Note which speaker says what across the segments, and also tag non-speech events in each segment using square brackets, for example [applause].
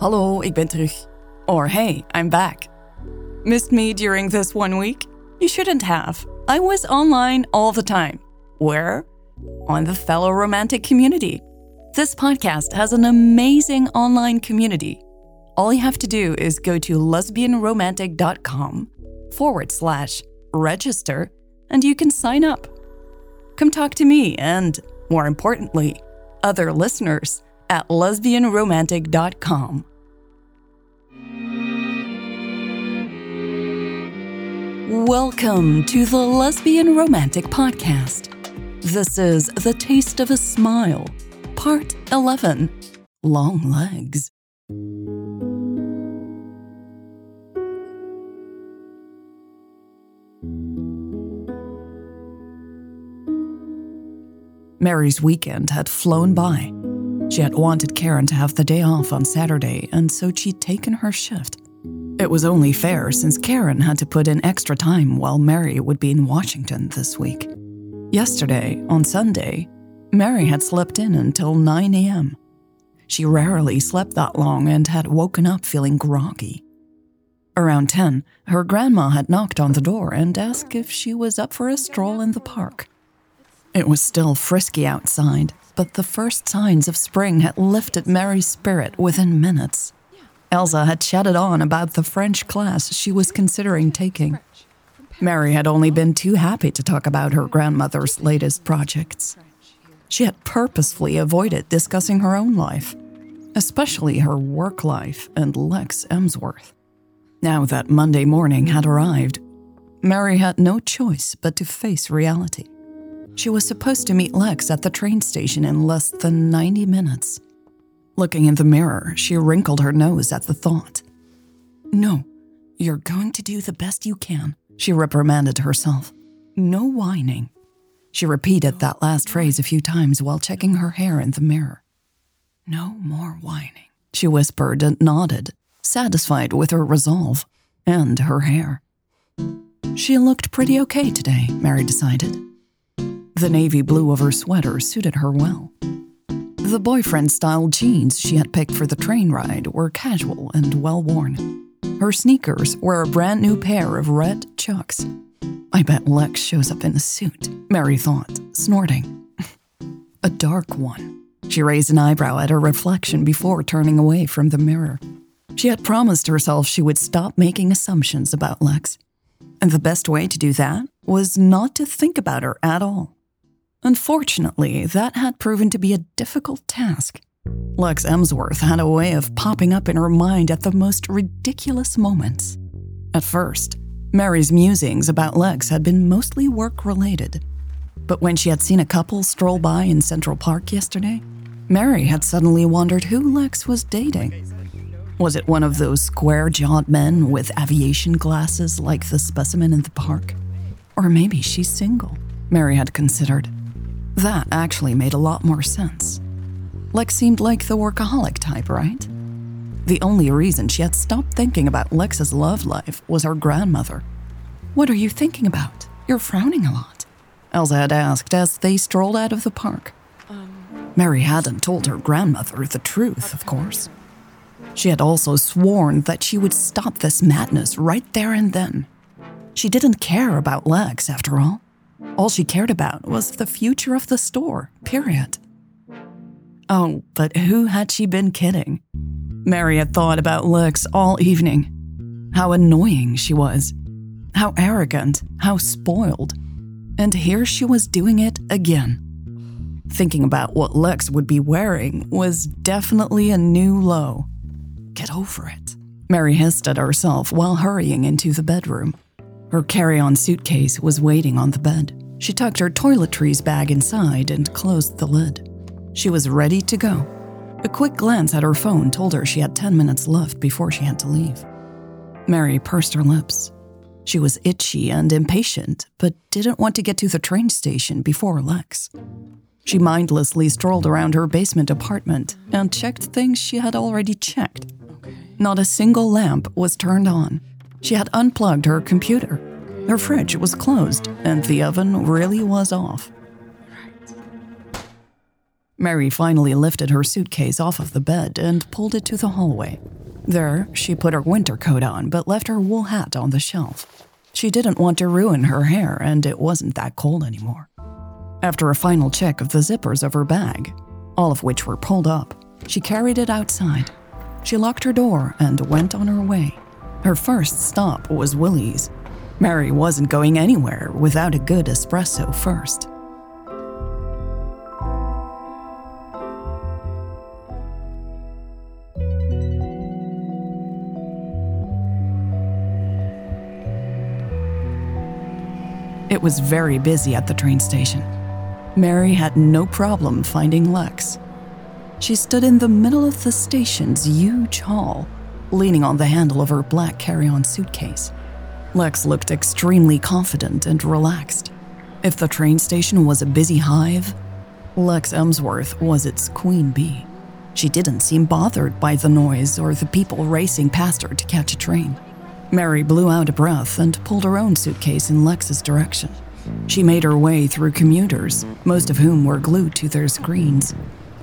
Speaker 1: Hallo, ik ben terug. Or hey, I'm back. Missed me during this one week? You shouldn't have. I was online all the time. Where? On the fellow romantic community. This podcast has an amazing online community. All you have to do is go to lesbianromantic.com forward slash register and you can sign up. Come talk to me and, more importantly, other listeners at lesbianromantic.com. Welcome to the Lesbian Romantic Podcast. This is The Taste of a Smile, Part 11 Long Legs. Mary's weekend had flown by. She had wanted Karen to have the day off on Saturday, and so she'd taken her shift. It was only fair since Karen had to put in extra time while Mary would be in Washington this week. Yesterday, on Sunday, Mary had slept in until 9 a.m. She rarely slept that long and had woken up feeling groggy. Around 10, her grandma had knocked on the door and asked if she was up for a stroll in the park. It was still frisky outside, but the first signs of spring had lifted Mary's spirit within minutes. Elsa had chatted on about the French class she was considering taking. Mary had only been too happy to talk about her grandmother's latest projects. She had purposefully avoided discussing her own life, especially her work life and Lex Emsworth. Now that Monday morning had arrived, Mary had no choice but to face reality. She was supposed to meet Lex at the train station in less than 90 minutes. Looking in the mirror, she wrinkled her nose at the thought. No, you're going to do the best you can, she reprimanded herself. No whining. She repeated that last phrase a few times while checking her hair in the mirror. No more whining, she whispered and nodded, satisfied with her resolve and her hair. She looked pretty okay today, Mary decided. The navy blue of her sweater suited her well. The boyfriend style jeans she had picked for the train ride were casual and well worn. Her sneakers were a brand new pair of red chucks. I bet Lex shows up in a suit, Mary thought, snorting. [laughs] a dark one. She raised an eyebrow at her reflection before turning away from the mirror. She had promised herself she would stop making assumptions about Lex. And the best way to do that was not to think about her at all. Unfortunately, that had proven to be a difficult task. Lex Emsworth had a way of popping up in her mind at the most ridiculous moments. At first, Mary's musings about Lex had been mostly work related. But when she had seen a couple stroll by in Central Park yesterday, Mary had suddenly wondered who Lex was dating. Was it one of those square jawed men with aviation glasses like the specimen in the park? Or maybe she's single, Mary had considered. That actually made a lot more sense. Lex seemed like the workaholic type, right? The only reason she had stopped thinking about Lex's love life was her grandmother. What are you thinking about? You're frowning a lot, Elsa had asked as they strolled out of the park. Mary hadn't told her grandmother the truth, of course. She had also sworn that she would stop this madness right there and then. She didn't care about Lex, after all. All she cared about was the future of the store, period. Oh, but who had she been kidding? Mary had thought about Lex all evening. How annoying she was. How arrogant, how spoiled. And here she was doing it again. Thinking about what Lex would be wearing was definitely a new low. Get over it. Mary hissed at herself while hurrying into the bedroom. Her carry on suitcase was waiting on the bed. She tucked her toiletries bag inside and closed the lid. She was ready to go. A quick glance at her phone told her she had 10 minutes left before she had to leave. Mary pursed her lips. She was itchy and impatient, but didn't want to get to the train station before Lex. She mindlessly strolled around her basement apartment and checked things she had already checked. Not a single lamp was turned on. She had unplugged her computer. Her fridge was closed, and the oven really was off. Mary finally lifted her suitcase off of the bed and pulled it to the hallway. There, she put her winter coat on but left her wool hat on the shelf. She didn't want to ruin her hair, and it wasn't that cold anymore. After a final check of the zippers of her bag, all of which were pulled up, she carried it outside. She locked her door and went on her way. Her first stop was Willie's. Mary wasn't going anywhere without a good espresso first. It was very busy at the train station. Mary had no problem finding Lex. She stood in the middle of the station's huge hall, leaning on the handle of her black carry on suitcase. Lex looked extremely confident and relaxed. If the train station was a busy hive, Lex Emsworth was its queen bee. She didn't seem bothered by the noise or the people racing past her to catch a train. Mary blew out a breath and pulled her own suitcase in Lex's direction. She made her way through commuters, most of whom were glued to their screens,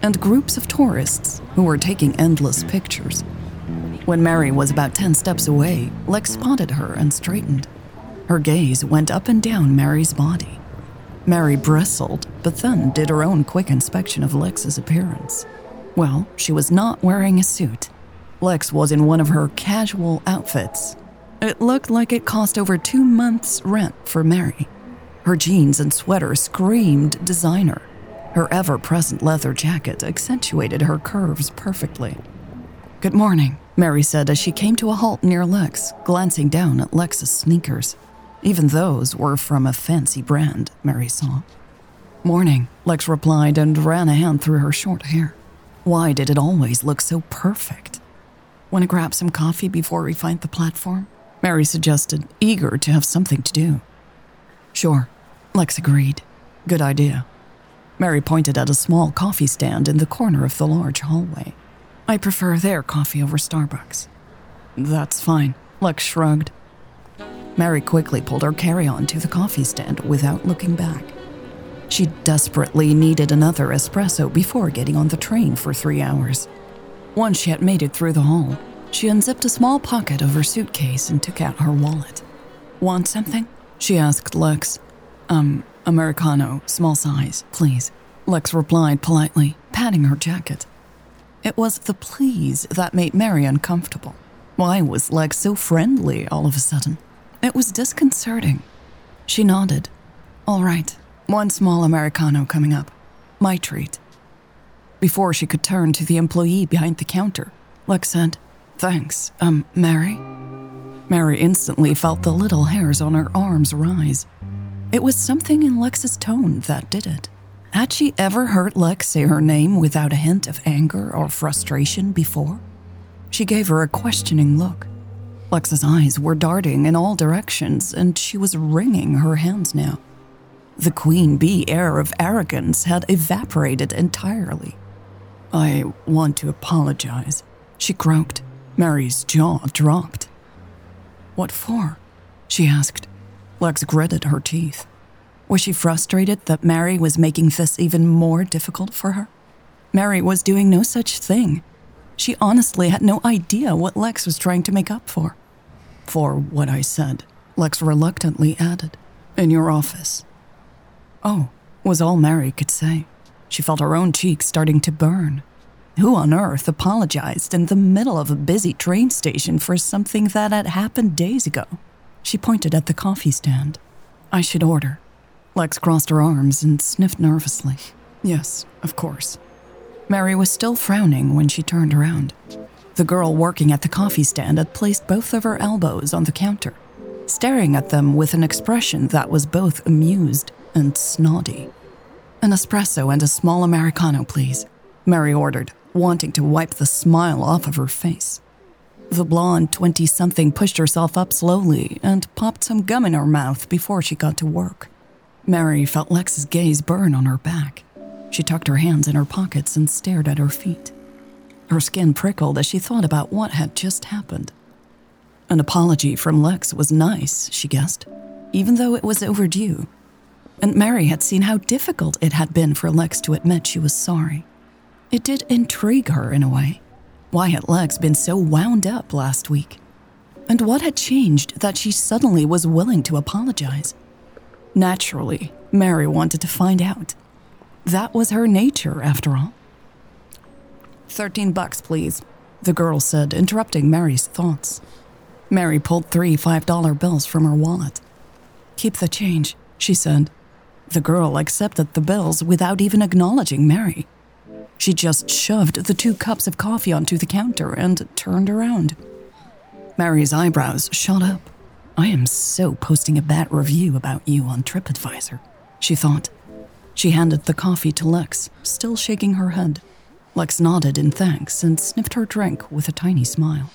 Speaker 1: and groups of tourists who were taking endless pictures. When Mary was about 10 steps away, Lex spotted her and straightened. Her gaze went up and down Mary's body. Mary bristled, but then did her own quick inspection of Lex's appearance. Well, she was not wearing a suit. Lex was in one of her casual outfits it looked like it cost over two months' rent for Mary. Her jeans and sweater screamed designer. Her ever present leather jacket accentuated her curves perfectly. Good morning, Mary said as she came to a halt near Lex, glancing down at Lex's sneakers. Even those were from a fancy brand, Mary saw. Morning, Lex replied and ran a hand through her short hair. Why did it always look so perfect? Want to grab some coffee before we find the platform? Mary suggested, eager to have something to do. Sure, Lex agreed. Good idea. Mary pointed at a small coffee stand in the corner of the large hallway. I prefer their coffee over Starbucks. That's fine, Lex shrugged. Mary quickly pulled her carry on to the coffee stand without looking back. She desperately needed another espresso before getting on the train for three hours. Once she had made it through the hall, she unzipped a small pocket of her suitcase and took out her wallet. Want something? She asked Lex. Um, Americano, small size, please. Lex replied politely, patting her jacket. It was the please that made Mary uncomfortable. Why was Lex so friendly all of a sudden? It was disconcerting. She nodded. All right, one small Americano coming up. My treat. Before she could turn to the employee behind the counter, Lex said, Thanks, um, Mary? Mary instantly felt the little hairs on her arms rise. It was something in Lex's tone that did it. Had she ever heard Lex say her name without a hint of anger or frustration before? She gave her a questioning look. Lex's eyes were darting in all directions, and she was wringing her hands now. The queen bee air of arrogance had evaporated entirely. I want to apologize, she croaked. Mary's jaw dropped. What for? she asked. Lex gritted her teeth. Was she frustrated that Mary was making this even more difficult for her? Mary was doing no such thing. She honestly had no idea what Lex was trying to make up for. For what I said, Lex reluctantly added, In your office. Oh, was all Mary could say. She felt her own cheeks starting to burn. Who on earth apologized in the middle of a busy train station for something that had happened days ago? She pointed at the coffee stand. I should order. Lex crossed her arms and sniffed nervously. Yes, of course. Mary was still frowning when she turned around. The girl working at the coffee stand had placed both of her elbows on the counter, staring at them with an expression that was both amused and snotty. An espresso and a small Americano, please, Mary ordered, wanting to wipe the smile off of her face. The blonde 20 something pushed herself up slowly and popped some gum in her mouth before she got to work. Mary felt Lex's gaze burn on her back. She tucked her hands in her pockets and stared at her feet. Her skin prickled as she thought about what had just happened. An apology from Lex was nice, she guessed, even though it was overdue. And Mary had seen how difficult it had been for Lex to admit she was sorry. It did intrigue her in a way. Why had Lex been so wound up last week? And what had changed that she suddenly was willing to apologize? Naturally, Mary wanted to find out. That was her nature, after all. Thirteen bucks, please, the girl said, interrupting Mary's thoughts. Mary pulled three $5 bills from her wallet. Keep the change, she said. The girl accepted the bills without even acknowledging Mary. She just shoved the two cups of coffee onto the counter and turned around. Mary's eyebrows shot up. I am so posting a bad review about you on TripAdvisor, she thought. She handed the coffee to Lex, still shaking her head. Lex nodded in thanks and sniffed her drink with a tiny smile.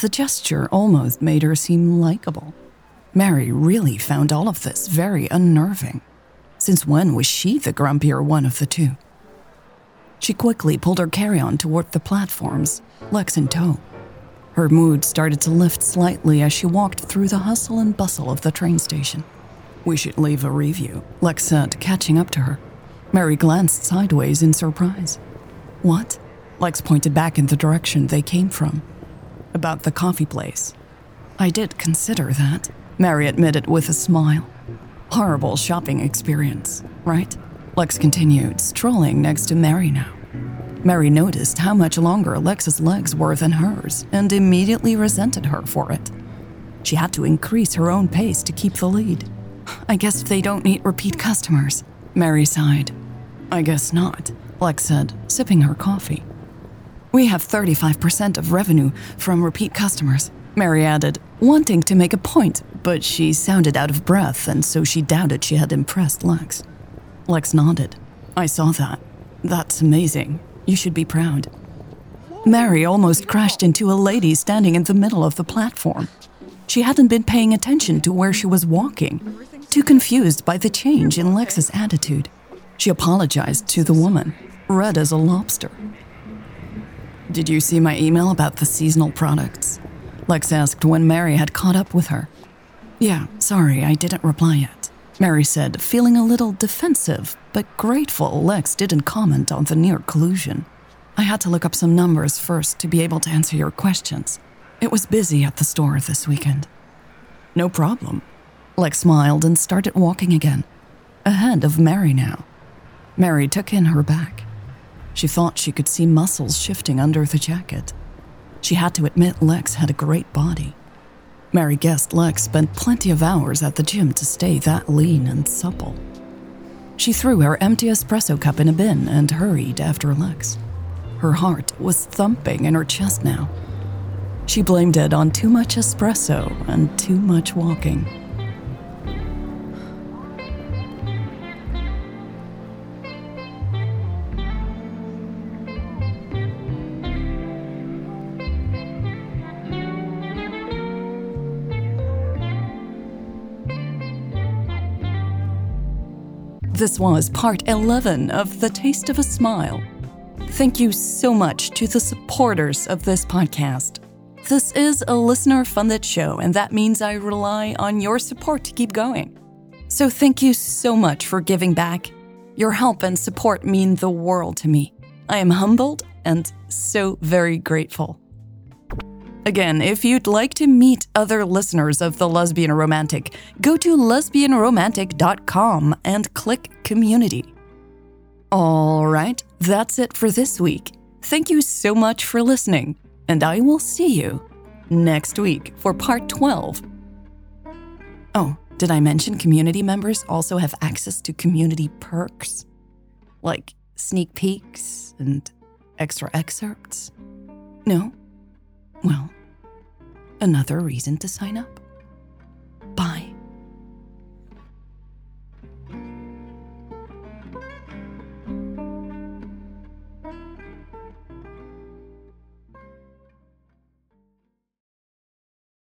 Speaker 1: The gesture almost made her seem likable. Mary really found all of this very unnerving. Since when was she the grumpier one of the two? She quickly pulled her carry on toward the platforms, Lex in tow. Her mood started to lift slightly as she walked through the hustle and bustle of the train station. We should leave a review, Lex said, catching up to her. Mary glanced sideways in surprise. What? Lex pointed back in the direction they came from. About the coffee place. I did consider that, Mary admitted with a smile. Horrible shopping experience, right? Lex continued, strolling next to Mary now. Mary noticed how much longer Alexa's legs were than hers and immediately resented her for it. She had to increase her own pace to keep the lead. I guess they don't need repeat customers, Mary sighed. I guess not, Lex said, sipping her coffee. We have 35% of revenue from repeat customers, Mary added, wanting to make a point, but she sounded out of breath and so she doubted she had impressed Lex. Lex nodded. I saw that. That's amazing. You should be proud. Mary almost crashed into a lady standing in the middle of the platform. She hadn't been paying attention to where she was walking, too confused by the change in Lex's attitude. She apologized to the woman, red as a lobster. Did you see my email about the seasonal products? Lex asked when Mary had caught up with her. Yeah, sorry, I didn't reply yet. Mary said, feeling a little defensive, but grateful Lex didn't comment on the near collusion. I had to look up some numbers first to be able to answer your questions. It was busy at the store this weekend. No problem. Lex smiled and started walking again, ahead of Mary now. Mary took in her back. She thought she could see muscles shifting under the jacket. She had to admit Lex had a great body. Mary guessed Lex spent plenty of hours at the gym to stay that lean and supple. She threw her empty espresso cup in a bin and hurried after Lex. Her heart was thumping in her chest now. She blamed it on too much espresso and too much walking. This was part 11 of The Taste of a Smile. Thank you so much to the supporters of this podcast. This is a listener funded show, and that means I rely on your support to keep going. So thank you so much for giving back. Your help and support mean the world to me. I am humbled and so very grateful. Again, if you'd like to meet other listeners of The Lesbian Romantic, go to lesbianromantic.com and click Community. All right, that's it for this week. Thank you so much for listening, and I will see you next week for part 12. Oh, did I mention community members also have access to community perks? Like sneak peeks and extra excerpts? No? Well, another reason to sign up.